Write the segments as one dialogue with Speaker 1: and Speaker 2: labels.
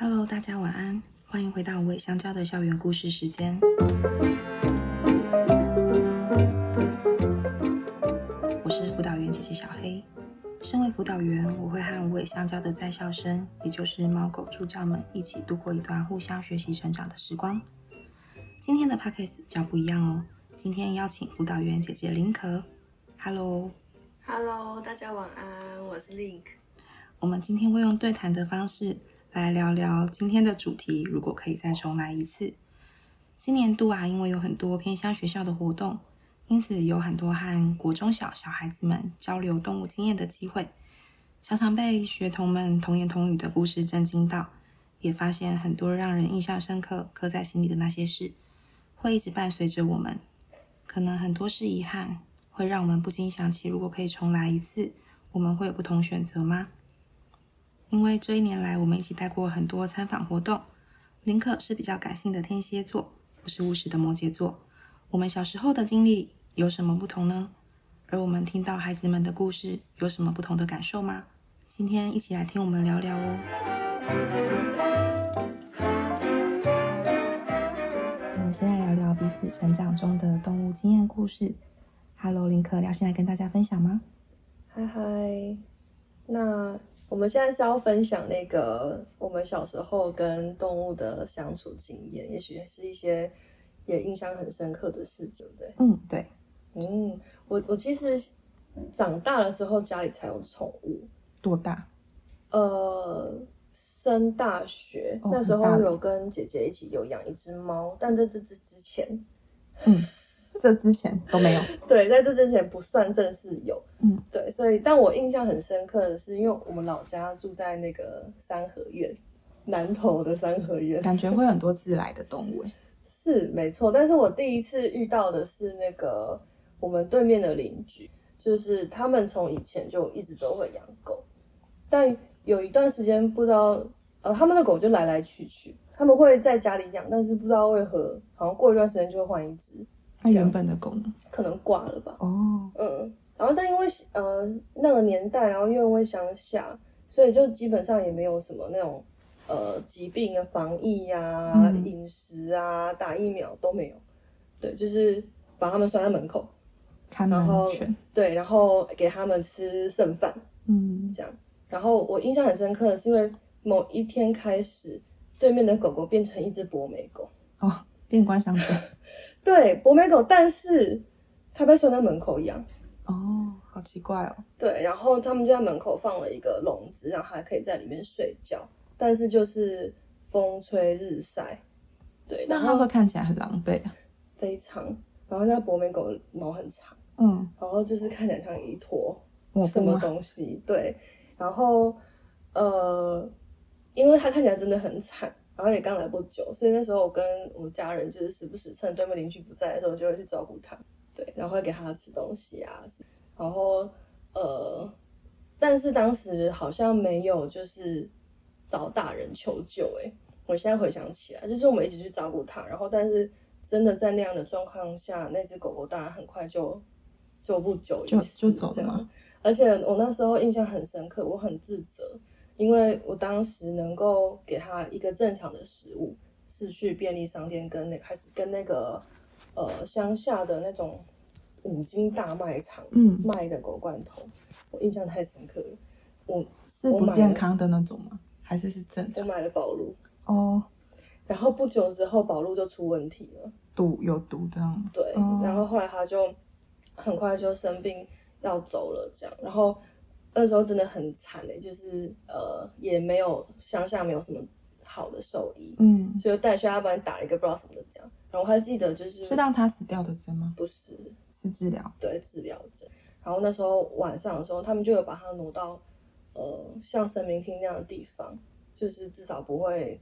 Speaker 1: Hello，大家晚安，欢迎回到无尾香蕉的校园故事时间。我是辅导员姐姐小黑。身为辅导员，我会和无尾香蕉的在校生，也就是猫狗助教们一起度过一段互相学习成长的时光。今天的 Podcast 比较不一样哦，今天邀请辅导员姐姐 Link。
Speaker 2: Hello，Hello，大家晚安，我是 Link。
Speaker 1: 我们今天会用对谈的方式来聊聊今天的主题。如果可以再重来一次，今年度啊，因为有很多偏乡学校的活动。因此，有很多和国中小小孩子们交流动物经验的机会，常常被学童们童言童语的故事震惊到，也发现很多让人印象深刻、刻在心里的那些事，会一直伴随着我们。可能很多是遗憾，会让我们不禁想起，如果可以重来一次，我们会有不同选择吗？因为这一年来，我们一起带过很多参访活动。林可是比较感性的天蝎座，我是务实的摩羯座。我们小时候的经历。有什么不同呢？而我们听到孩子们的故事，有什么不同的感受吗？今天一起来听我们聊聊哦。我们先来聊聊彼此成长中的动物经验故事。Hello，林可，要先来跟大家分享吗？
Speaker 2: 嗨嗨，那我们现在是要分享那个我们小时候跟动物的相处经验，也许是一些也印象很深刻的事情，对不对？
Speaker 1: 嗯，对。
Speaker 2: 嗯，我我其实长大了之后家里才有宠物。
Speaker 1: 多大？
Speaker 2: 呃，升大学、哦、那时候有跟姐姐一起有养一只猫，但在这之之前，
Speaker 1: 嗯，这之前都没有。
Speaker 2: 对，在这之前不算正式有。
Speaker 1: 嗯，
Speaker 2: 对，所以但我印象很深刻的是，因为我们老家住在那个三合院，南头的三合院，
Speaker 1: 感觉 会很多自来的动物。
Speaker 2: 是没错，但是我第一次遇到的是那个。我们对面的邻居，就是他们从以前就一直都会养狗，但有一段时间不知道，呃，他们的狗就来来去去，他们会在家里养，但是不知道为何，好像过一段时间就会换一只。
Speaker 1: 那原本的狗呢？
Speaker 2: 可能挂了吧。
Speaker 1: 哦，
Speaker 2: 嗯，然后但因为呃那个年代，然后又因为乡下，所以就基本上也没有什么那种呃疾病的防疫呀、啊、饮、嗯、食啊、打疫苗都没有，对，就是把他们拴在门口。看然后对，然后给他们吃剩饭，
Speaker 1: 嗯，
Speaker 2: 这样。然后我印象很深刻的是，因为某一天开始，对面的狗狗变成一只博美狗
Speaker 1: 哦，变观赏狗。
Speaker 2: 对，博美狗，但是它被拴在门口养。
Speaker 1: 哦，好奇怪哦。
Speaker 2: 对，然后他们就在门口放了一个笼子，让它可以在里面睡觉。但是就是风吹日晒，对，然后
Speaker 1: 那它会看起来很狼狈啊。
Speaker 2: 非常。然后那博美狗毛很长。
Speaker 1: 嗯，
Speaker 2: 然后就是看起来像一坨什么东西，对，然后呃，因为它看起来真的很惨，然后也刚来不久，所以那时候我跟我家人就是时不时趁对面邻居不在的时候，就会去照顾他，对，然后会给他吃东西啊，然后呃，但是当时好像没有就是找大人求救，哎，我现在回想起来，就是我们一起去照顾它，然后但是真的在那样的状况下，那只狗狗当然很快就。就不久
Speaker 1: 就就走了吗？
Speaker 2: 而且我那时候印象很深刻，我很自责，因为我当时能够给它一个正常的食物，是去便利商店跟那开始跟那个呃乡下的那种五金大卖场嗯卖的狗罐头，我印象太深刻了。我
Speaker 1: 是不健康的那种吗？还是是正常？
Speaker 2: 我买了宝路
Speaker 1: 哦，
Speaker 2: 然后不久之后宝路就出问题了，
Speaker 1: 毒有毒的。
Speaker 2: 对，哦、然后后来他就。很快就生病要走了，这样，然后那时候真的很惨嘞，就是呃也没有乡下没有什么好的兽医，
Speaker 1: 嗯，
Speaker 2: 所以带去他帮你打了一个不知道什么的针，然后我还记得就是
Speaker 1: 是让他死掉的针吗？
Speaker 2: 不是，
Speaker 1: 是治疗，
Speaker 2: 对，治疗针。然后那时候晚上的时候，他们就有把它挪到呃像神明厅那样的地方，就是至少不会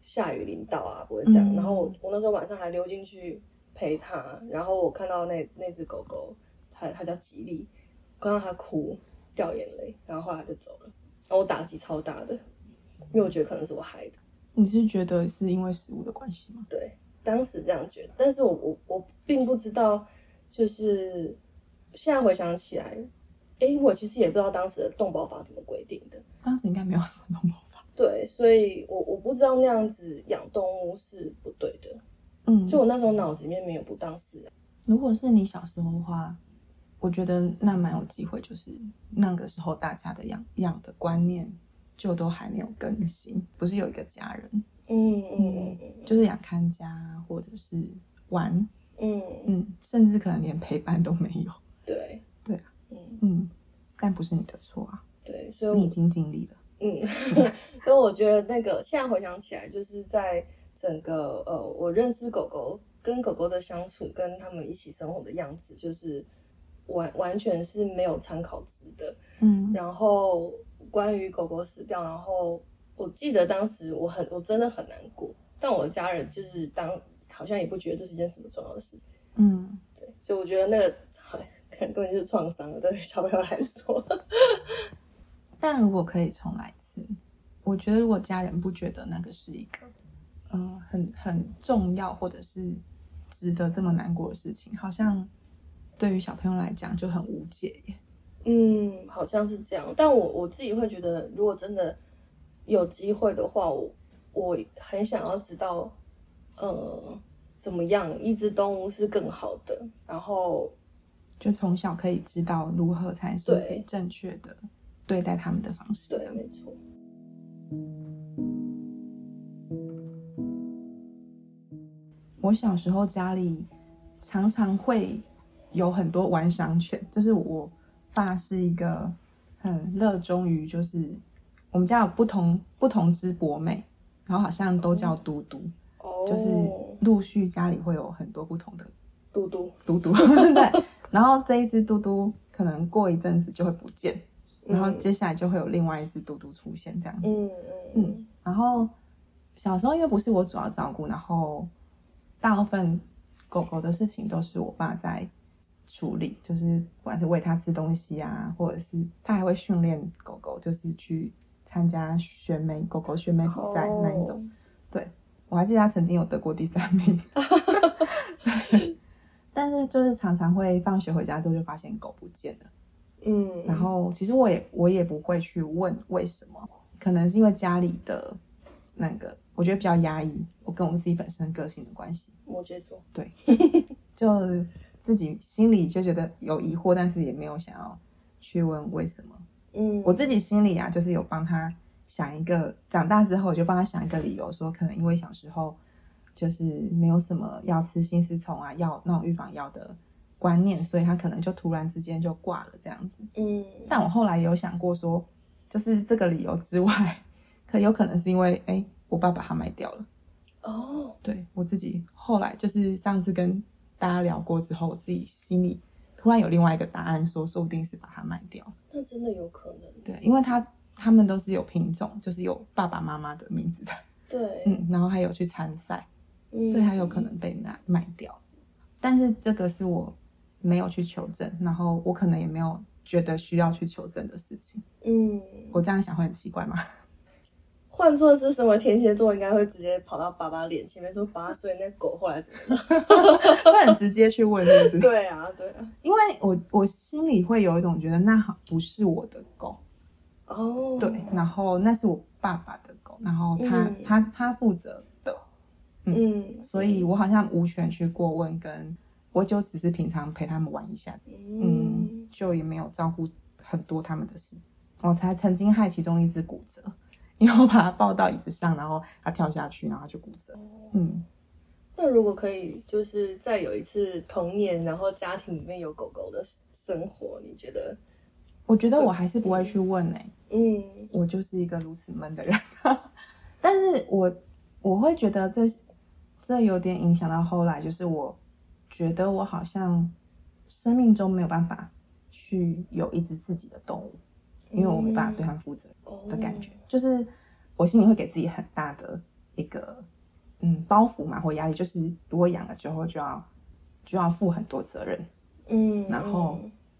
Speaker 2: 下雨淋到啊，不会这样。嗯、然后我我那时候晚上还溜进去。陪他，然后我看到那那只狗狗，它它叫吉利，看到它哭掉眼泪，然后后来就走了，然后我打击超大的，因为我觉得可能是我害的。
Speaker 1: 你是觉得是因为食物的关系吗？
Speaker 2: 对，当时这样觉得，但是我我我并不知道，就是现在回想起来，哎，我其实也不知道当时的动保法怎么规定的。
Speaker 1: 当时应该没有什么动保法。
Speaker 2: 对，所以我我不知道那样子养动物是不对的。
Speaker 1: 嗯，
Speaker 2: 就我那时候脑子里面没有不当饲养。
Speaker 1: 如果是你小时候的话，我觉得那蛮有机会，就是那个时候大家的养养的观念就都还没有更新，不是有一个家人，
Speaker 2: 嗯嗯嗯，嗯，
Speaker 1: 就是养看家或者是玩，
Speaker 2: 嗯
Speaker 1: 嗯，甚至可能连陪伴都没有。
Speaker 2: 对
Speaker 1: 对啊，
Speaker 2: 嗯
Speaker 1: 嗯，但不是你的错啊。
Speaker 2: 对，所以
Speaker 1: 你已经尽力了。
Speaker 2: 嗯，所以我觉得那个现在回想起来，就是在整个呃，我认识狗狗跟狗狗的相处，跟他们一起生活的样子，就是完完全是没有参考值的。
Speaker 1: 嗯，
Speaker 2: 然后关于狗狗死掉，然后我记得当时我很我真的很难过，但我家人就是当好像也不觉得这是一件什么重要的事。
Speaker 1: 嗯，
Speaker 2: 对，就我觉得那个可能根本就是创伤了，对小朋友来说。
Speaker 1: 但如果可以重来一次，我觉得如果家人不觉得那个是一个，嗯、呃，很很重要或者是值得这么难过的事情，好像对于小朋友来讲就很无解耶。
Speaker 2: 嗯，好像是这样。但我我自己会觉得，如果真的有机会的话，我我很想要知道，呃，怎么样一只动物是更好的，然后
Speaker 1: 就从小可以知道如何才是最正确的。对待他们的方式，
Speaker 2: 对，没错。
Speaker 1: 我小时候家里常常会有很多玩赏犬，就是我爸是一个很热衷于，就是我们家有不同不同只博美，然后好像都叫嘟嘟，
Speaker 2: 哦，
Speaker 1: 就是陆续家里会有很多不同的
Speaker 2: 嘟嘟
Speaker 1: 嘟嘟，对，然后这一只嘟嘟可能过一阵子就会不见。然后接下来就会有另外一只嘟嘟出现，这样子。
Speaker 2: 嗯
Speaker 1: 嗯。然后小时候因为不是我主要照顾，然后大部分狗狗的事情都是我爸在处理，就是不管是喂它吃东西啊，或者是它还会训练狗狗，就是去参加选美狗狗选美比赛那一种。哦、对，我还记得它曾经有得过第三名。但是就是常常会放学回家之后就发现狗不见了。
Speaker 2: 嗯，
Speaker 1: 然后其实我也我也不会去问为什么，可能是因为家里的那个我觉得比较压抑，我跟我自己本身个性的关系。
Speaker 2: 摩羯座，
Speaker 1: 对，就自己心里就觉得有疑惑，但是也没有想要去问为什么。
Speaker 2: 嗯，
Speaker 1: 我自己心里啊，就是有帮他想一个，长大之后我就帮他想一个理由，说可能因为小时候就是没有什么要吃心丝虫啊药那种预防药的。观念，所以他可能就突然之间就挂了这样子。
Speaker 2: 嗯，
Speaker 1: 但我后来也有想过说，就是这个理由之外，可有可能是因为，哎，我爸把它卖掉了。
Speaker 2: 哦，
Speaker 1: 对，我自己后来就是上次跟大家聊过之后，我自己心里突然有另外一个答案说，说说不定是把它卖掉。
Speaker 2: 那真的有可能。
Speaker 1: 对，因为他他们都是有品种，就是有爸爸妈妈的名字的。
Speaker 2: 对，
Speaker 1: 嗯，然后还有去参赛，
Speaker 2: 嗯，
Speaker 1: 所以他有可能被卖卖掉。但是这个是我。没有去求证，然后我可能也没有觉得需要去求证的事情。
Speaker 2: 嗯，
Speaker 1: 我这样想会很奇怪吗？
Speaker 2: 换作是什么天蝎座，应该会直接跑到爸爸脸前面说：“爸，所以那狗后来怎么了？”
Speaker 1: 会很直接去问，是不是？
Speaker 2: 对啊，对啊，
Speaker 1: 因为我我心里会有一种觉得那好不是我的狗
Speaker 2: 哦，
Speaker 1: 对，然后那是我爸爸的狗，然后他、嗯、他他负责的，嗯，嗯，所以我好像无权去过问跟。我就只是平常陪他们玩一下，嗯，嗯，就也没有照顾很多他们的事。我才曾经害其中一只骨折，因为我把它抱到椅子上，然后它跳下去，然后它就骨折。嗯，
Speaker 2: 那如果可以，就是再有一次童年，然后家庭里面有狗狗的生活，你觉得？
Speaker 1: 我觉得我还是不会去问哎、欸。
Speaker 2: 嗯，
Speaker 1: 我就是一个如此闷的人。但是我我会觉得这这有点影响到后来，就是我。觉得我好像生命中没有办法去有一只自己的动物，因为我没办法对他们负责的感觉，就是我心里会给自己很大的一个嗯包袱嘛或压力，就是如果养了之后就要就要负很多责任，
Speaker 2: 嗯，
Speaker 1: 然后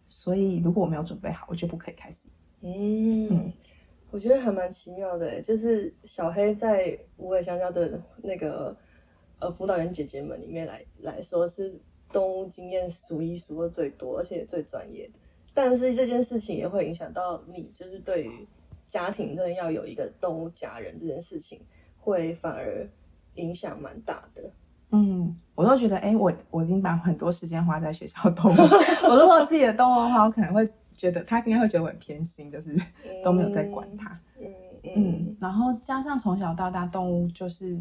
Speaker 1: 所以如果我没有准备好，我就不可以开始。
Speaker 2: 嗯，嗯我觉得还蛮奇妙的，就是小黑在无尾香蕉的那个呃辅导员姐姐们里面来来说是。动物经验数一数二最多，而且最专业的。但是这件事情也会影响到你，就是对于家庭真的要有一个动物家人这件事情，会反而影响蛮大的。
Speaker 1: 嗯，我都觉得，哎、欸，我我已经把很多时间花在学校动物。我如果自己的动物的话，我可能会觉得他应该会觉得我很偏心，就是 都没有在管它。嗯嗯，嗯，然后加上从小到大动物就是，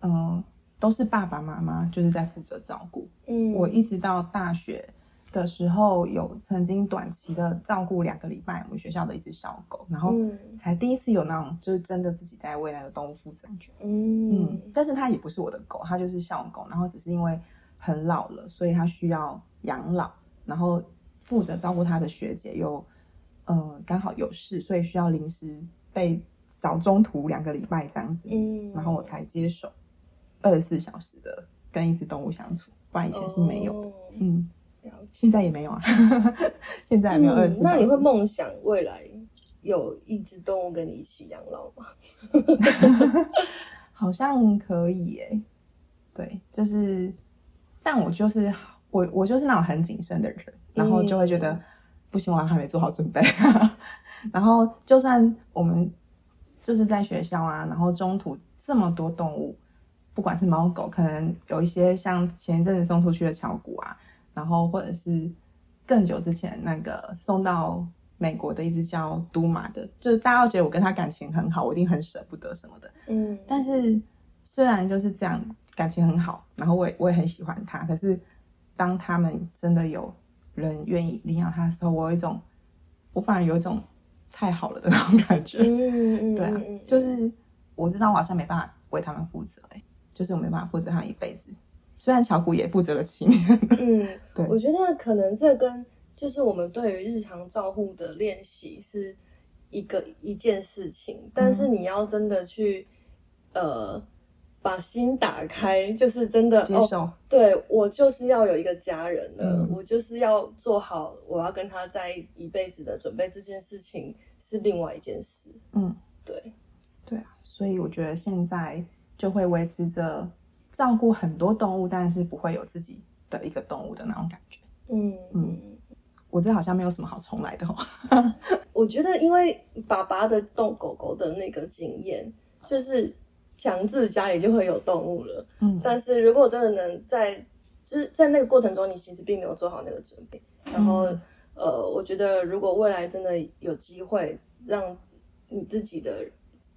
Speaker 1: 嗯、呃，都是爸爸妈妈就是在负责照顾。嗯，我一直到大学。的时候有曾经短期的照顾两个礼拜我们学校的一只小狗，然后才第一次有那种就是真的自己在为那个动物负责。嗯嗯，但是它也不是我的狗，它就是校狗，然后只是因为很老了，所以它需要养老，然后负责照顾它的学姐又嗯刚好有事，所以需要临时被找中途两个礼拜这样子，嗯，然后我才接手二十四小时的跟一只动物相处，不然以前是没有的，嗯。现在也没有啊，现在也没有二十。
Speaker 2: 那你会梦想未来有一只动物跟你一起养老
Speaker 1: 吗？好像可以耶。对，就是，但我就是我，我就是那种很谨慎的人，然后就会觉得、嗯、不行，我还没做好准备。然后就算我们就是在学校啊，然后中途这么多动物，不管是猫狗，可能有一些像前一阵子送出去的巧虎啊。然后，或者是更久之前那个送到美国的一只叫都玛的，就是大家都觉得我跟他感情很好，我一定很舍不得什么的。嗯，但是虽然就是这样感情很好，然后我也我也很喜欢他，可是当他们真的有人愿意领养他的时候，我有一种我反而有一种太好了的那种感觉。嗯嗯，对啊，就是我知道我好像没办法为他们负责，欸，就是我没办法负责他一辈子。虽然巧虎也负责了七年，
Speaker 2: 嗯，对，我觉得可能这跟就是我们对于日常照护的练习是一个一件事情，但是你要真的去呃把心打开，就是真的
Speaker 1: 接受，哦、
Speaker 2: 对我就是要有一个家人了，嗯、我就是要做好我要跟他在一辈子的准备，这件事情是另外一件事，嗯，对，
Speaker 1: 对啊，所以我觉得现在就会维持着。照顾很多动物，但是不会有自己的一个动物的那种感觉。嗯嗯，我这好像没有什么好重来的哦。
Speaker 2: 我觉得，因为爸爸的动狗狗的那个经验，就是强制家里就会有动物了。嗯，但是如果真的能在，就是在那个过程中，你其实并没有做好那个准备。然后，嗯、呃，我觉得如果未来真的有机会，让你自己的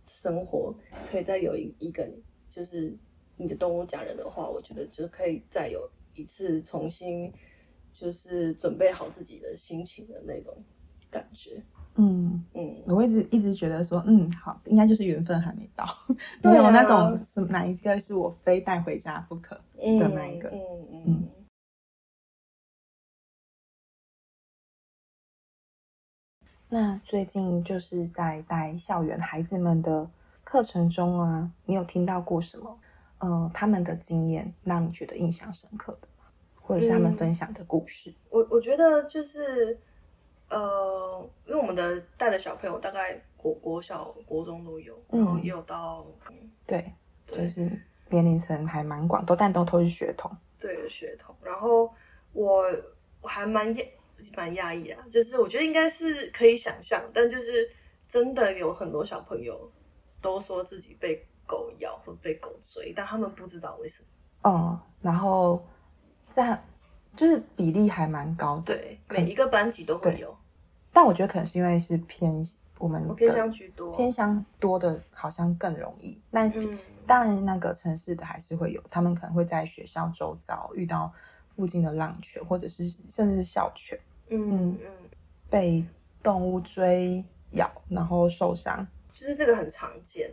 Speaker 2: 生活可以再有一一个，就是。你的动物家人的话，我觉得就可以再有一次重新，就是准备好自己的心情的那种感觉。嗯
Speaker 1: 嗯，我一直一直觉得说，嗯，好，应该就是缘分还没到，没有那种是哪一个是我非带回家不可的那一个。嗯嗯。嗯嗯，那最近就是在带校园孩子们的课程中啊，你有听到过什么？嗯，他们的经验让你觉得印象深刻的，或者是他们分享的故事。
Speaker 2: 嗯、我我觉得就是，呃，因为我们的带的小朋友大概国国小、国中都有，然后也有到，
Speaker 1: 嗯、对，对就是年龄层还蛮广，都但都都是学童，
Speaker 2: 对，学童。然后我我还蛮讶蛮讶异啊，就是我觉得应该是可以想象，但就是真的有很多小朋友都说自己被。狗咬或被狗追，但他们不知道为什么。
Speaker 1: 哦，然后在就是比例还蛮高的，
Speaker 2: 对，每一个班级都会有。
Speaker 1: 但我觉得可能是因为是偏我们
Speaker 2: 偏向居多，
Speaker 1: 偏向多的好像更容易。那当然，那个城市的还是会有，他们可能会在学校周遭遇到附近的浪犬，或者是甚至是校犬，嗯嗯，被动物追咬然后受伤，
Speaker 2: 就是这个很常见。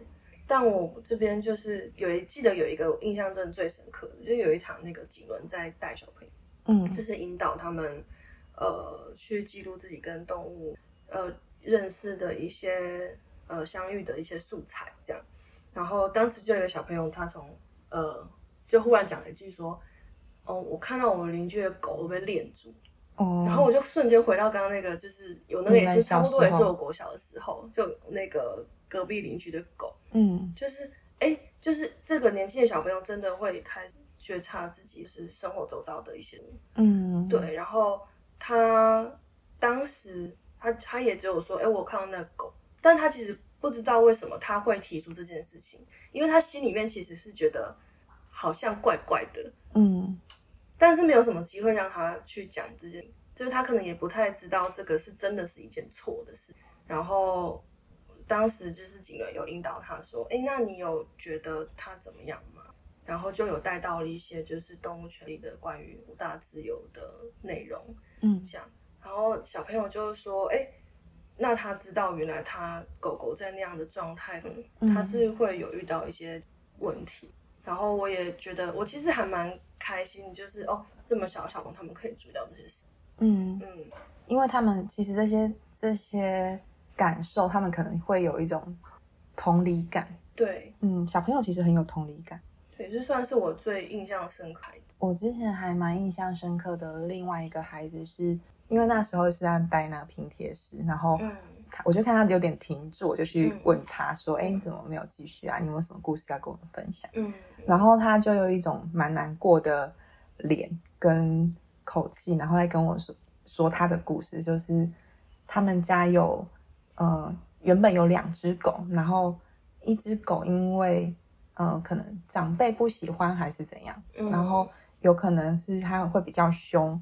Speaker 2: 但我这边就是有一记得有一个印象真的最深刻的，就有一堂那个几轮在带小朋友，嗯，就是引导他们，呃，去记录自己跟动物呃认识的一些呃相遇的一些素材，这样。然后当时就有一个小朋友，他从呃就忽然讲了一句说：“哦，我看到我们邻居的狗都被链住。”哦，然后我就瞬间回到刚刚那个，就是有那个也是差不多也是我国小的时候，就那个隔壁邻居的狗。嗯，就是哎，就是这个年纪的小朋友真的会开始觉察自己是生活周遭的一些，嗯，对。然后他当时他他也只有说，哎，我看到那个狗但他其实不知道为什么他会提出这件事情，因为他心里面其实是觉得好像怪怪的，
Speaker 1: 嗯，
Speaker 2: 但是没有什么机会让他去讲这件，就是他可能也不太知道这个是真的是一件错的事。然后当时就是警员有引导他说：“哎，那你有觉得他怎么样吗？”然后就有带到了一些就是动物权利的关于五大自由的内容，
Speaker 1: 嗯，
Speaker 2: 这样。然后小朋友就说：“哎，那他知道原来他狗狗在那样的状态，嗯，他是会有遇到一些问题。嗯”然后我也觉得，我其实还蛮开心，就是哦，这么小的小朋友他们可以注意到这些事。
Speaker 1: 嗯嗯，因为他们其实这些这些感受，他们可能会有一种同理感。
Speaker 2: 对，
Speaker 1: 嗯，小朋友其实很有同理感。
Speaker 2: 对，这算是我最印象深刻。
Speaker 1: 我之前还蛮印象深刻的另外一个孩子是，因为那时候是在带那个拼贴师，然后他我就看他有点停住，我就去问他说：“哎、嗯，你怎么没有继续啊？你有没有什么故事要跟我们分享？”
Speaker 2: 嗯，
Speaker 1: 然后他就有一种蛮难过的脸跟口气，然后来跟我说说他的故事，就是他们家有呃原本有两只狗，然后一只狗因为。呃，可能长辈不喜欢还是怎样，嗯，然后有可能是它会比较凶，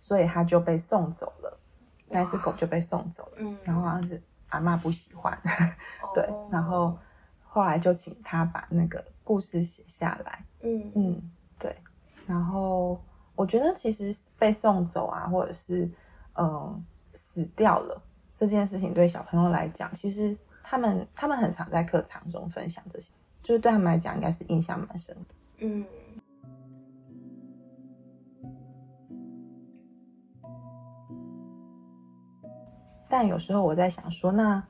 Speaker 1: 所以它就被送走了，那只狗就被送走了。嗯，然后好像是阿妈不喜欢，对，哦，然后后来就请他把那个故事写下来。
Speaker 2: 嗯
Speaker 1: 嗯，对，然后我觉得其实被送走啊，或者是嗯，呃，死掉了这件事情，对小朋友来讲，其实他们他们很常在课堂中分享这些。就是对他们来讲，应该是印象蛮深的。
Speaker 2: 嗯。
Speaker 1: 但有时候我在想说，那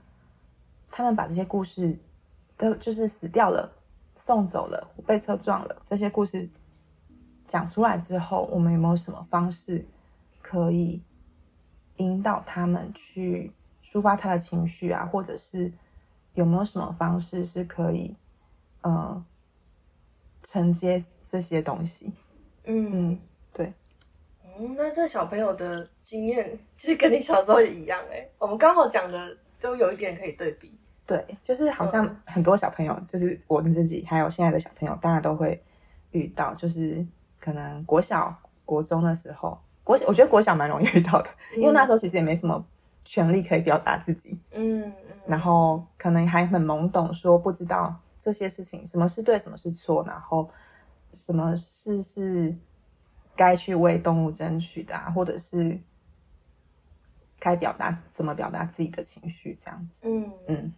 Speaker 1: 他们把这些故事都就是死掉了、送走了、被车撞了这些故事讲出来之后，我们有没有什么方式可以引导他们去抒发他的情绪啊？或者是有没有什么方式是可以？呃，承接这些东西，
Speaker 2: 嗯，
Speaker 1: 嗯，对，
Speaker 2: 嗯，那这小朋友的经验其实跟你小时候也一样哎，我们刚好讲的都有一点可以对比，
Speaker 1: 对，就是好像很多小朋友，嗯、就是我们自己，还有现在的小朋友，大家都会遇到，就是可能国小、国中的时候，国小我觉得国小蛮容易遇到的，嗯、因为那时候其实也没什么权利可以表达自己，
Speaker 2: 嗯，嗯，
Speaker 1: 然后可能还很懵懂，说不知道。这些事情，什么是对，什么是错，然后什么事是该去为动物争取的啊，或者是该表达怎么表达自己的情绪，这样子。
Speaker 2: 嗯嗯，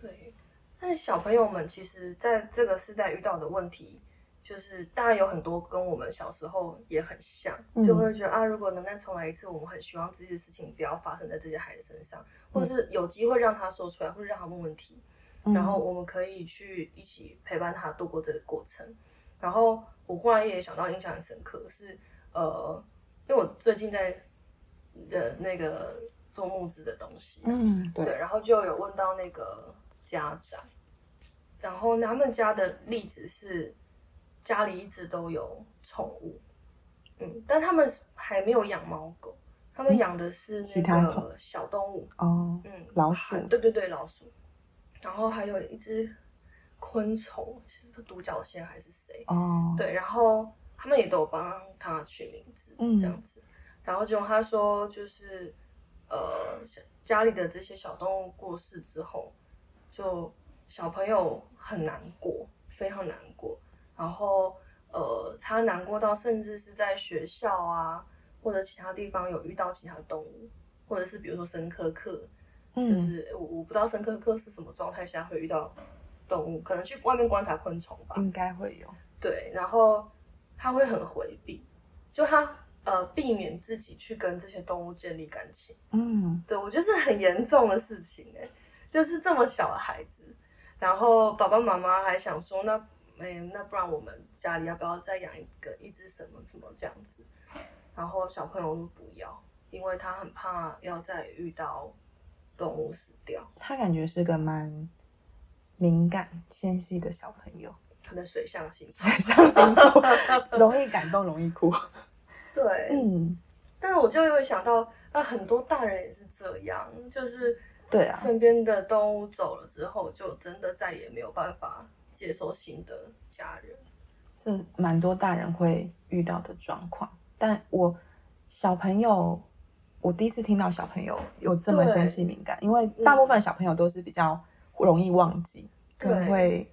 Speaker 2: 对。但是小朋友们其实在这个时代遇到的问题，就是当然有很多跟我们小时候也很像，就会觉得啊，如果能再重来一次，我们很希望这些事情不要发生在这些孩子身上，或者是有机会让他说出来，或者让他问问题。然后我们可以去一起陪伴他度过这个过程。然后我忽然也想到印象很深刻是，呃，因为我最近在的那个做募资的东西，
Speaker 1: 嗯，对，
Speaker 2: 对，然后就有问到那个家长，然后他们家的例子是家里一直都有宠物，嗯，但他们还没有养猫狗，他们养的是那个小动物，
Speaker 1: 哦，
Speaker 2: 嗯，
Speaker 1: 老鼠，
Speaker 2: 对对对，老鼠。然后还有一只昆虫，是独角仙还是谁？
Speaker 1: 哦，oh.
Speaker 2: 对，然后他们也都有帮他取名字，
Speaker 1: 嗯，
Speaker 2: 这样子。然后就他说，就是呃，家里的这些小动物过世之后，就小朋友很难过，非常难过。然后呃，他难过到甚至是在学校啊，或者其他地方有遇到其他动物，或者是比如说生科课。就是我我不知道生科课是什么状态下会遇到动物，可能去外面观察昆虫吧，
Speaker 1: 应该会有。
Speaker 2: 对，然后他会很回避，就他呃避免自己去跟这些动物建立感情。
Speaker 1: 嗯，
Speaker 2: 对，我觉得是很严重的事情哎，就是这么小的孩子，然后爸爸妈妈还想说，那哎那不然我们家里要不要再养一个一只什么什么这样子？然后小朋友都不要，因为他很怕要再遇到。动物死掉，
Speaker 1: 他感觉是个蛮敏感、纤细的小朋友。
Speaker 2: 他的水象星座，
Speaker 1: 水象星座容易感动，容易哭。
Speaker 2: 对，
Speaker 1: 嗯。
Speaker 2: 但是我就会想到，啊，很多大人也是这样，就是
Speaker 1: 对啊，
Speaker 2: 身边的动物走了之后，就真的再也没有办法接受新的家人。
Speaker 1: 这蛮多大人会遇到的状况，但我小朋友，我第一次听到小朋友有这么纤细敏感，因为大部分小朋友都是比较容易忘记，可能会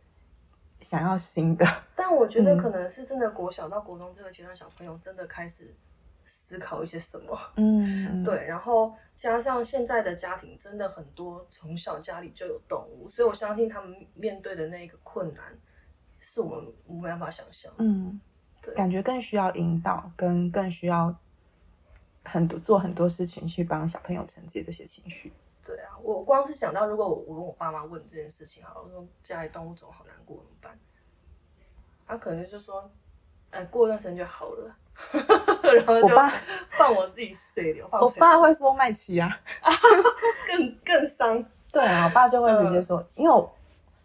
Speaker 1: 想要新的。
Speaker 2: 但我觉得可能是真的国小到国中这个阶段，小朋友真的开始思考一些什么。
Speaker 1: 嗯，
Speaker 2: 对。然后加上现在的家庭真的很多从小家里就有动物，所以我相信他们面对的那个困难是我们没办法想象。
Speaker 1: 嗯，对，感觉更需要引导，跟更需要。很多做很多事情去帮小朋友承接这些情绪。
Speaker 2: 对啊，我光是想到，如果我我跟我爸妈问这件事情，好了，我说家里动物走好难过怎么办？他、啊、可能就说，哎，过一段时间就好了。然后我爸放我自己水流。
Speaker 1: 我爸会说麦琪啊，
Speaker 2: 更更伤。
Speaker 1: 对啊，我爸就会直接说，呃、因为我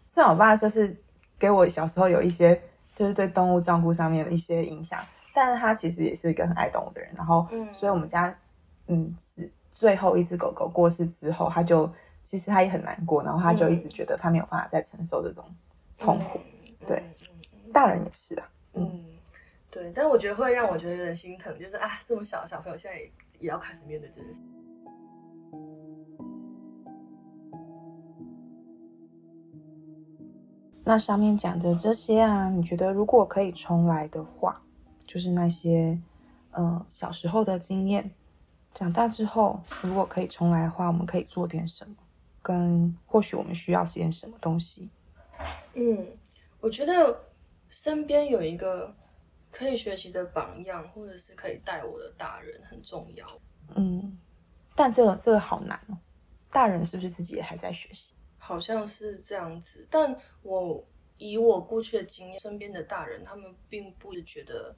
Speaker 1: 虽然我爸就是给我小时候有一些就是对动物照顾上面的一些影响。但是他其实也是一个很爱动物的人，然后，所以我们家，嗯，是最后一只狗狗过世之后，他就其实他也很难过，然后他就一直觉得他没有办法再承受这种痛苦，嗯、对、嗯，大人也是啊，
Speaker 2: 嗯，对，但我觉得会让我觉得有点心疼，就是啊，这么小的小朋友现在也也要开始面对这件事。
Speaker 1: 那上面讲的这些啊，你觉得如果可以重来的话？就是那些，嗯、呃，小时候的经验，长大之后如果可以重来的话，我们可以做点什么？跟或许我们需要些什么东西？
Speaker 2: 嗯，我觉得身边有一个可以学习的榜样，或者是可以带我的大人很重要。
Speaker 1: 嗯，但这个这个好难哦。大人是不是自己也还在学习？
Speaker 2: 好像是这样子，但我以我过去的经验，身边的大人他们并不是觉得。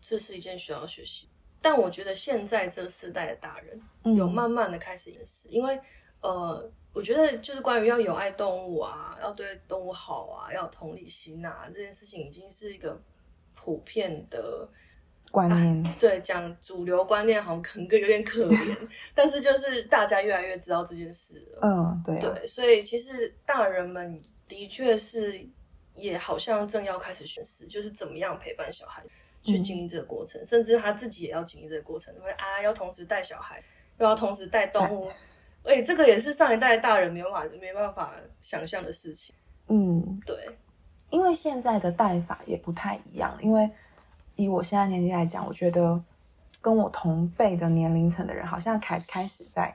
Speaker 2: 这是一件需要学习，但我觉得现在这世代的大人有慢慢的开始意识，嗯，因为呃，我觉得就是关于要有爱动物啊，要对动物好啊，要有同理心啊，这件事情已经是一个普遍的
Speaker 1: 观念。啊，对，
Speaker 2: 讲主流观念好像可能有点可怜，但是就是大家越来越知道这件事了。
Speaker 1: 嗯，对啊，
Speaker 2: 对，所以其实大人们的确是也好像正要开始学习，就是怎么样陪伴小孩。去经历这个过程，嗯，甚至他自己也要经历这个过程，因为啊，要同时带小孩，又要同时带动物，哎，欸，这个也是上一代大人没有办法，没办法想象的事情。
Speaker 1: 嗯，
Speaker 2: 对，
Speaker 1: 因为现在的带法也不太一样。因为以我现在年纪来讲，我觉得跟我同辈的年龄层的人，好像开开始在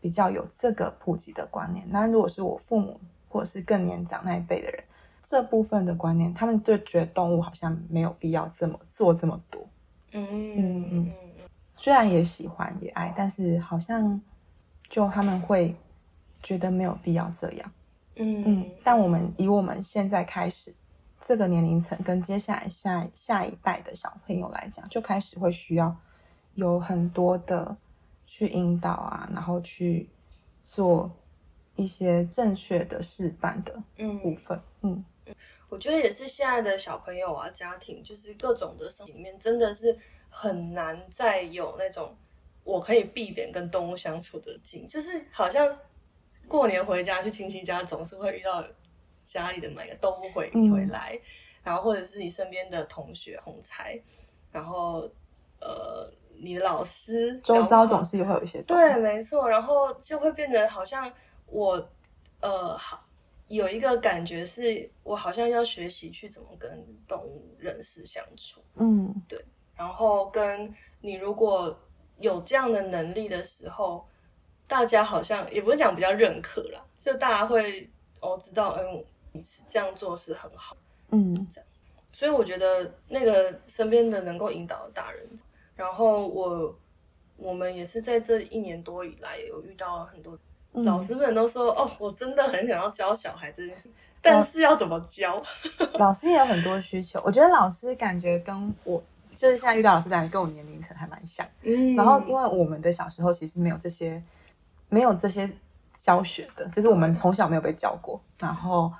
Speaker 1: 比较有这个普及的观念。那如果是我父母或者是更年长那一辈的人，这部分的观念，他们就觉得动物好像没有必要这么做这么多。
Speaker 2: 嗯嗯嗯，
Speaker 1: 虽然也喜欢也爱，但是好像就他们会觉得没有必要这样。
Speaker 2: 嗯嗯。
Speaker 1: 但我们以我们现在开始这个年龄层跟接下来下下一代的小朋友来讲，就开始会需要有很多的去引导啊，然后去做一些正确的示范的部分。嗯。嗯
Speaker 2: 我觉得也是，现在的小朋友啊，家庭就是各种的生活里面，真的是很难再有那种我可以避免跟动物相处的境，就是好像过年回家去亲戚家，总是会遇到家里的每个动物回回来，嗯，然后或者是你身边的同学同才，然后呃，你的老师
Speaker 1: 周遭总是也会有一些
Speaker 2: 对，没错，然后就会变得好像我呃好。有一个感觉是，我好像要学习去怎么跟动物认识相处。
Speaker 1: 嗯，
Speaker 2: 对。然后跟你如果有这样的能力的时候，大家好像也不是讲比较认可啦，就大家会哦知道，嗯，你这样做是很好。
Speaker 1: 嗯，
Speaker 2: 这样。所以我觉得那个身边的能够引导的大人，然后我我们也是在这一年多以来有遇到很多。老师们都说：“哦，我真的很想要教小孩这件事，但是要怎么教？”
Speaker 1: 老师也有很多需求。我觉得老师感觉跟我就是现在遇到老师，感觉跟我年龄层还蛮像。
Speaker 2: 嗯，
Speaker 1: 然后因为我们的小时候其实没有这些，没有这些教学的，就是我们从小没有被教过，然后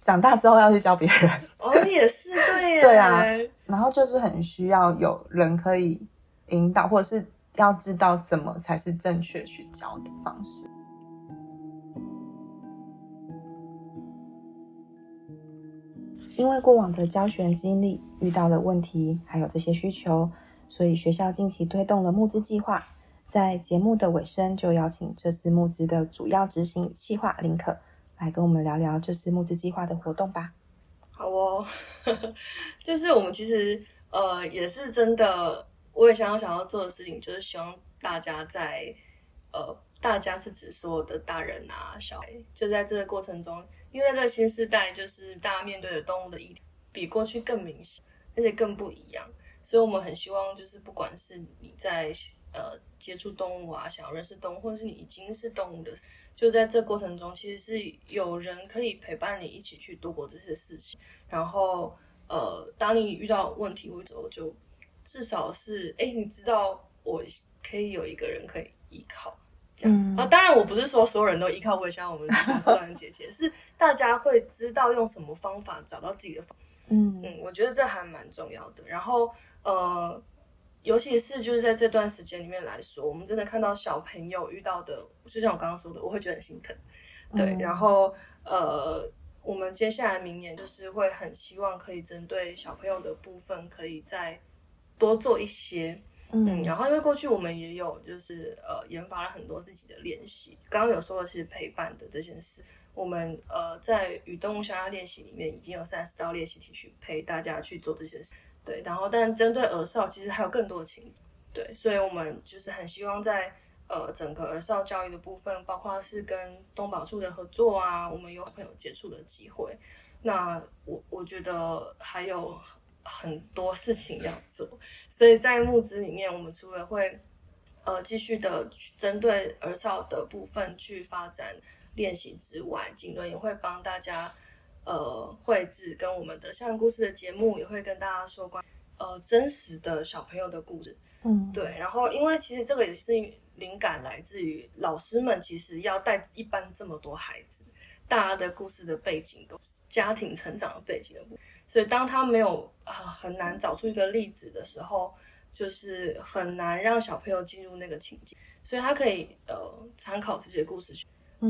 Speaker 1: 长大之后要去教别人。
Speaker 2: 哦，也是 对呀。
Speaker 1: 对啊，然后就是很需要有人可以引导，或者是要知道怎么才是正确去教的方式。因为过往的教学经历遇到的问题，还有这些需求，所以学校近期推动了募资计划，在节目的尾声，就邀请这次募资的主要执行企划林可来跟我们聊聊这次募资计划的活动吧。
Speaker 2: 好哦，就是我们其实呃也是真的，我也想要想要做的事情，就是希望大家在呃大家是指所有的大人啊小孩，就在这个过程中。因为在这个新时代，就是大家面对的动物的议题比过去更明显，而且更不一样，所以我们很希望，就是不管是你在呃接触动物啊，想要认识动物，或者是你已经是动物的，就在这过程中，其实是有人可以陪伴你一起去度过这些事情。然后呃，当你遇到问题或者就至少是哎，你知道我可以有一个人可以依靠。嗯啊，当然我不是说所有人都依靠魏像我们不然姐姐，是大家会知道用什么方法找到自己的方法。嗯嗯，我觉得这还蛮重要的。然后呃，尤其是就是在这段时间里面来说，我们真的看到小朋友遇到的，就像我刚刚说的，我会觉得很心疼。对，嗯、然后呃，我们接下来明年就是会很希望可以针对小朋友的部分，可以再多做一些。嗯，然后因为过去我们也有就是呃研发了很多自己的练习，刚刚有说的是陪伴的这件事，我们呃在与动物相爱练习里面已经有三十道练习题去陪大家去做这些事，对，然后但针对儿少其实还有更多的情景，对，所以我们就是很希望在呃整个儿少教育的部分，包括是跟东宝处的合作啊，我们有很有接触的机会，那我我觉得还有很多事情要做。所以在募资里面，我们除了会呃继续的针对儿少的部分去发展练习之外，锦纶也会帮大家呃绘制跟我们的校园故事的节目，也会跟大家说关呃真实的小朋友的故事。嗯，对。然后因为其实这个也是灵感来自于老师们，其实要带一班这么多孩子，大家的故事的背景都是家庭成长的背景的。所以，当他没有很很难找出一个例子的时候，就是很难让小朋友进入那个情境。所以他可以呃参考这些故事，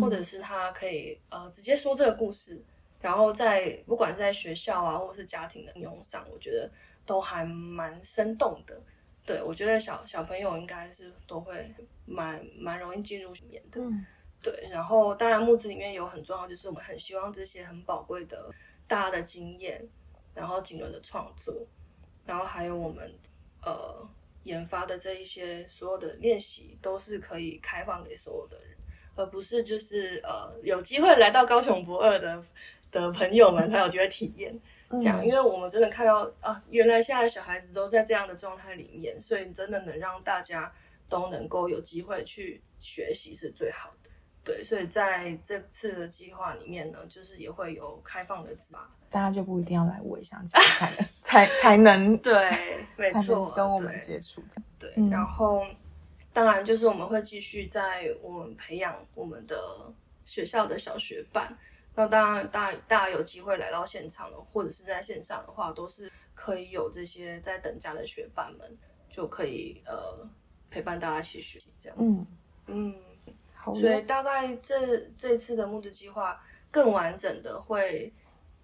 Speaker 2: 或者是他可以呃直接说这个故事，然后在不管在学校啊，或者是家庭的应用上，我觉得都还蛮生动的。对，我觉得小小朋友应该是都会蛮蛮容易进入里面的。对，然后当然募资里面有很重要，就是我们很希望这些很宝贵的大家的经验。然后锦纶的创作，然后还有我们呃研发的这一些所有的练习，都是可以开放给所有的人，而不是就是呃有机会来到高雄不二的的朋友们才有机会体验。这样，因为我们真的看到啊，原来现在小孩子都在这样的状态里面，所以真的能让大家都能够有机会去学习是最好的。对，所以在这次的计划里面呢，就是也会有开放的字，
Speaker 1: 大家就不一定要来我想才 才才才能
Speaker 2: 对，没错，
Speaker 1: 跟我们接触。
Speaker 2: 对，对，然后当然就是我们会继续在我们培养我们的学校的小学班。那当然，当然大家有机会来到现场的，或者是在线上的话，都是可以有这些在等家的学伴们就可以呃陪伴大家一起学习这样子。嗯嗯。所以大概这这次的募资计划更完整的会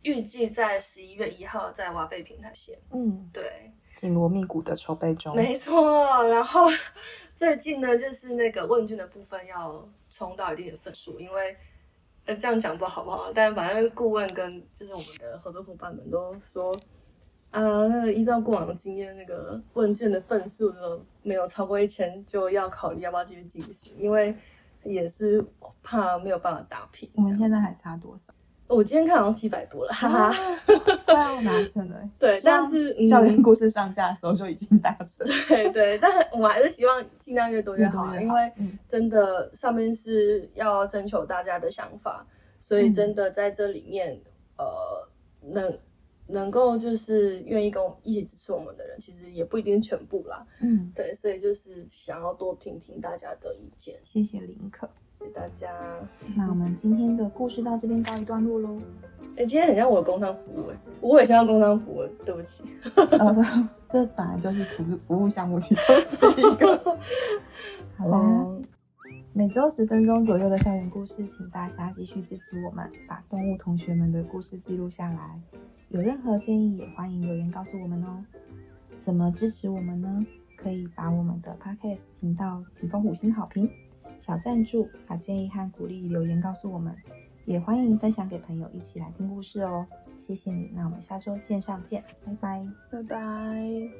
Speaker 2: 预计在十一月一号在挖贝平台线。嗯，对，
Speaker 1: 紧锣密鼓的筹备中。
Speaker 2: 没错，然后 最近呢，就是那个问卷的部分要冲到一定的分数，因为呃这样讲不好不好，但反正顾问跟就是我们的合作伙伴们都说，啊，那个依照过往经验，那个问卷的份数都没有超过一千，就要考虑要不要继续进行，因为。也是怕没有办法打平。
Speaker 1: 我们现在还差多少？
Speaker 2: 我今天看好像七百多了，哈哈，
Speaker 1: 快要达成了。
Speaker 2: 对，但是
Speaker 1: 校园故事上架的时候就已经达成。
Speaker 2: 对对，但我们还是希望尽量越多越好，因为真的上面是要征求大家的想法，所以真的在这里面，呃，能。能够就是愿意跟我们一起支持我们的人，其实也不一定全部啦。嗯，对，所以就是想要多听听大家的意见。
Speaker 1: 谢谢林可，
Speaker 2: 大家。
Speaker 1: 那我们今天的故事到这边告一段落喽。
Speaker 2: 哎、欸，今天很像我的工商服务哎，我也像工商服务，对不起。
Speaker 1: 呃，这本来就是服务服务项目其中之一个。好啦，每周十分钟左右的校园故事，请大家继续支持我们，把动物同学们的故事记录下来。有任何建议，也欢迎留言告诉我们哦。怎么支持我们呢？可以把我们的 Podcast 频道提供五星好评、小赞助，把建议和鼓励留言告诉我们，也欢迎分享给朋友一起来听故事哦。谢谢你，那我们下周线上见，拜拜，
Speaker 2: 拜拜。